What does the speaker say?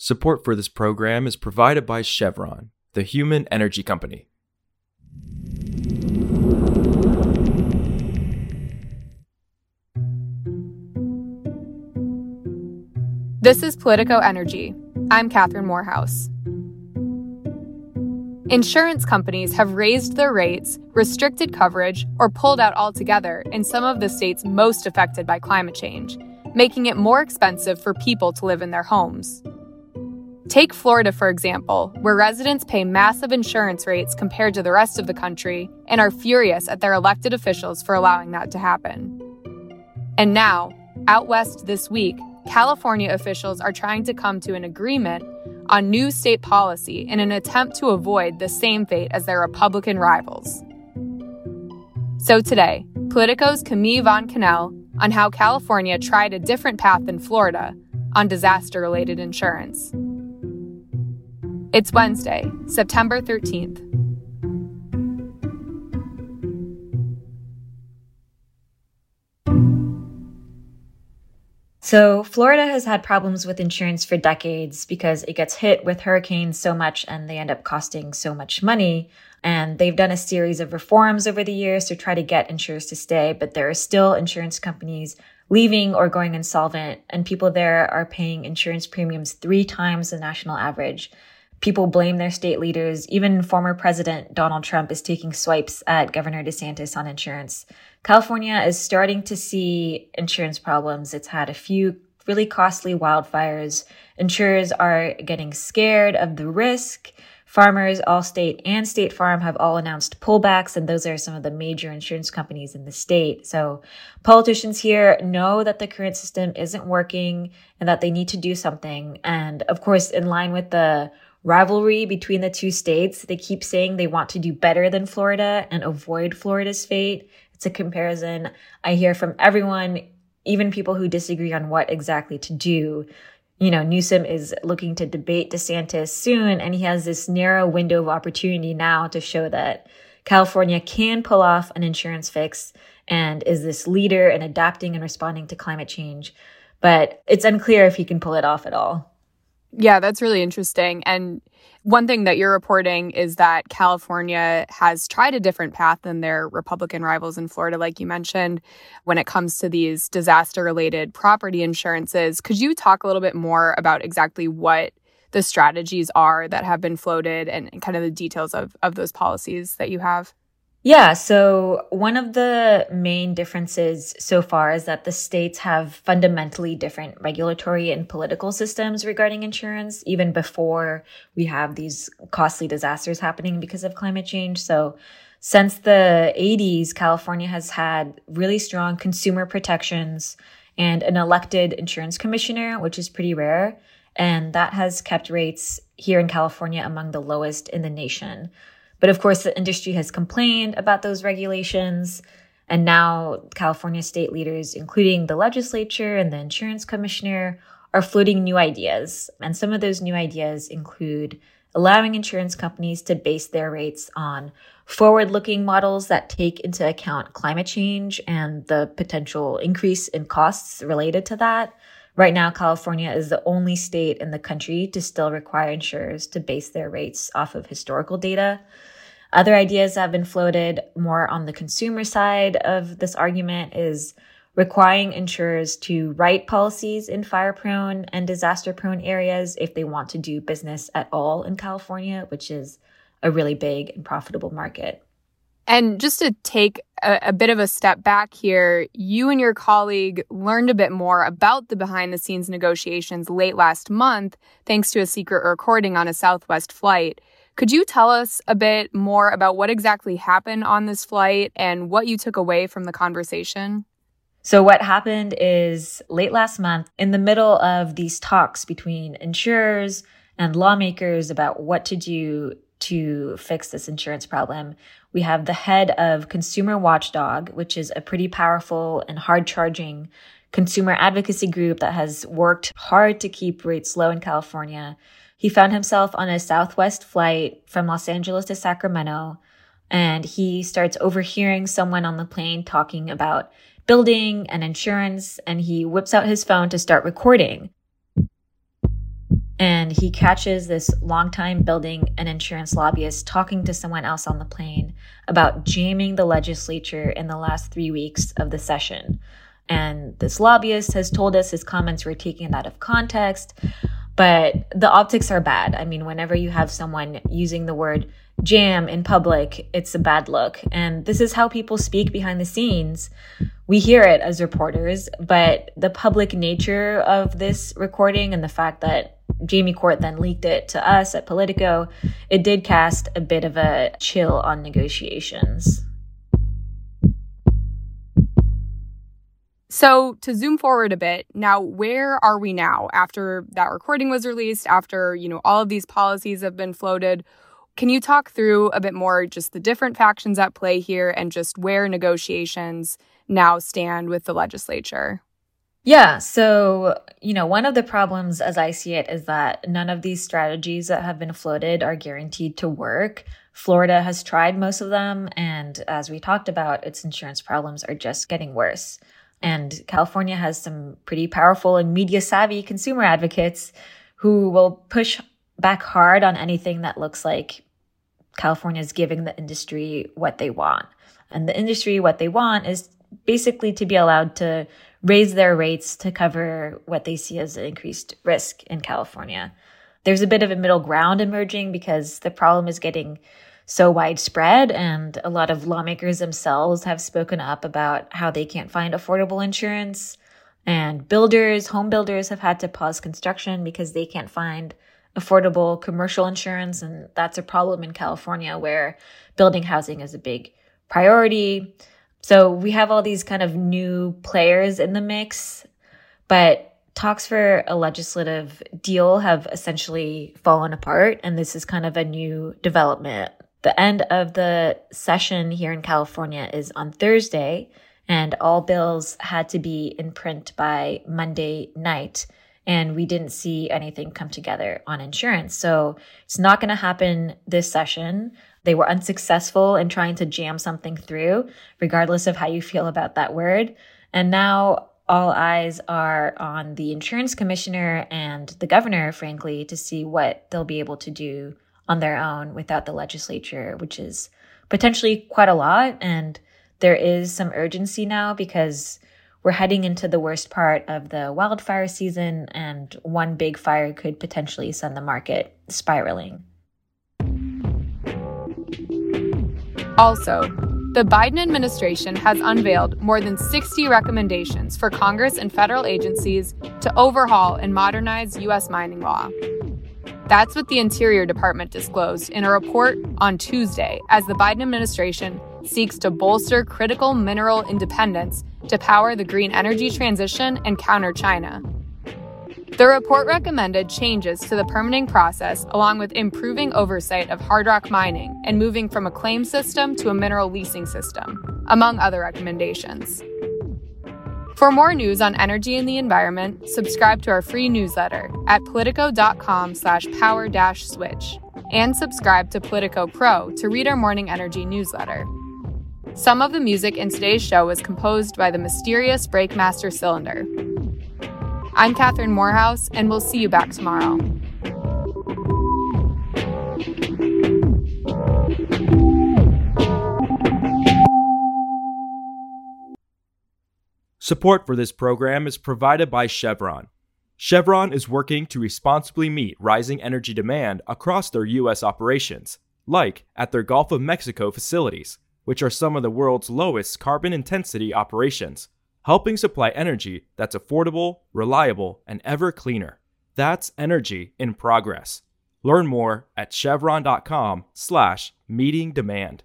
Support for this program is provided by Chevron, the human energy company. This is Politico Energy. I'm Catherine Morehouse. Insurance companies have raised their rates, restricted coverage, or pulled out altogether in some of the states most affected by climate change, making it more expensive for people to live in their homes. Take Florida, for example, where residents pay massive insurance rates compared to the rest of the country and are furious at their elected officials for allowing that to happen. And now, out west this week, California officials are trying to come to an agreement on new state policy in an attempt to avoid the same fate as their Republican rivals. So today, Politico's Camille von Kaenel on how California tried a different path than Florida on disaster related insurance. It's Wednesday, September 13th. So, Florida has had problems with insurance for decades because it gets hit with hurricanes so much and they end up costing so much money. And they've done a series of reforms over the years to try to get insurers to stay, but there are still insurance companies leaving or going insolvent, and people there are paying insurance premiums three times the national average. People blame their state leaders. Even former President Donald Trump is taking swipes at Governor DeSantis on insurance. California is starting to see insurance problems. It's had a few really costly wildfires. Insurers are getting scared of the risk. Farmers, Allstate, and State Farm have all announced pullbacks, and those are some of the major insurance companies in the state. So politicians here know that the current system isn't working and that they need to do something. And of course, in line with the rivalry between the two states, they keep saying they want to do better than Florida and avoid Florida's fate. It's a comparison I hear from everyone, even people who disagree on what exactly to do. You know, Newsom is looking to debate DeSantis soon, and he has this narrow window of opportunity now to show that California can pull off an insurance fix and is this leader in adapting and responding to climate change. But it's unclear if he can pull it off at all. Yeah, that's really interesting. And one thing that you're reporting is that California has tried a different path than their Republican rivals in Florida, like you mentioned, when it comes to these disaster related property insurances. Could you talk a little bit more about exactly what the strategies are that have been floated and kind of the details of, of those policies that you have? Yeah. So one of the main differences so far is that the states have fundamentally different regulatory and political systems regarding insurance, even before we have these costly disasters happening because of climate change. So since the 80s, California has had really strong consumer protections and an elected insurance commissioner, which is pretty rare. And that has kept rates here in California among the lowest in the nation. But of course, the industry has complained about those regulations. And now California state leaders, including the legislature and the insurance commissioner, are floating new ideas. And some of those new ideas include allowing insurance companies to base their rates on forward looking models that take into account climate change and the potential increase in costs related to that. Right now, California is the only state in the country to still require insurers to base their rates off of historical data. Other ideas that have been floated more on the consumer side of this argument is requiring insurers to write policies in fire prone and disaster prone areas if they want to do business at all in California, which is a really big and profitable market. And just to take a, a, bit of a step back here, you and your colleague learned a bit more about the behind the scenes negotiations late last month, thanks to a secret recording on a Southwest flight. Could you tell us a bit more about what exactly happened on this flight and what you took away from the conversation? So, what happened is late last month, in the middle of these talks between insurers and lawmakers about what to do to fix this insurance problem, we have the head of Consumer Watchdog, which is a pretty powerful and hard charging consumer advocacy group that has worked hard to keep rates low in California. He found himself on a Southwest flight from Los Angeles to Sacramento, and he starts overhearing someone on the plane talking about building and insurance, and he whips out his phone to start recording. And he catches this longtime building and insurance lobbyist talking to someone else on the plane about jamming the legislature in the last three weeks of the session. And this lobbyist has told us his comments were taken out of context, but the optics are bad. I mean, whenever you have someone using the word jam in public, it's a bad look. And this is how people speak behind the scenes. We hear it as reporters, but the public nature of this recording and the fact that Jamie Court then leaked it to us at Politico, it did cast a bit of a chill on negotiations. So, to zoom forward a bit, now where are we now after that recording was released, after, you know, all of these policies have been floated? Can you talk through a bit more just the different factions at play here and just where negotiations now stand with the legislature? Yeah. So, you know, one of the problems as I see it is that none of these strategies that have been floated are guaranteed to work. Florida has tried most of them. And as we talked about, its insurance problems are just getting worse. And California has some pretty powerful and media savvy consumer advocates who will push back hard on anything that looks like California is giving the industry what they want. And the industry, what they want is basically to be allowed to raise their rates to cover what they see as increased risk in California. There's a bit of a middle ground emerging because the problem is getting so widespread, and a lot of lawmakers themselves have spoken up about how they can't find affordable insurance. And builders, home builders have had to pause construction because they can't find affordable commercial insurance. And that's a problem in California where building housing is a big priority. So we have all these kind of new players in the mix, but talks for a legislative deal have essentially fallen apart. And this is kind of a new development. The end of the session here in California is on Thursday, and all bills had to be in print by Monday night and we didn't see anything come together on insurance. So it's not going to happen this session. They were unsuccessful in trying to jam something through, regardless of how you feel about that word. And now all eyes are on the insurance commissioner and the governor, frankly, to see what they'll be able to do on their own without the legislature, which is potentially quite a lot. And there is some urgency now because we're heading into the worst part of the wildfire season, and one big fire could potentially send the market spiraling. Also, the Biden administration has unveiled more than 60 recommendations for Congress and federal agencies to overhaul and modernize U.S. mining law. That's what the Interior Department disclosed in a report on Tuesday as the Biden administration seeks to bolster critical mineral independence to power the green energy transition and counter China. The report recommended changes to the permitting process along with improving oversight of hard rock mining and moving from a claim system to a mineral leasing system, among other recommendations. For more news on energy and the environment, subscribe to our free newsletter at politico.com slash power switch and subscribe to Politico Pro to read our morning energy newsletter. Some of the music in today's show was composed by the mysterious Breakmaster Cylinder. I'm Catherine Morehouse, and we'll see you back tomorrow. Support for this program is provided by Chevron. Chevron is working to responsibly meet rising energy demand across their U.S. operations, like at their Gulf of Mexico facilities which are some of the world's lowest carbon intensity operations, helping supply energy that's affordable, reliable, and ever cleaner. That's energy in progress. Learn more at chevron.com/slash meeting demand.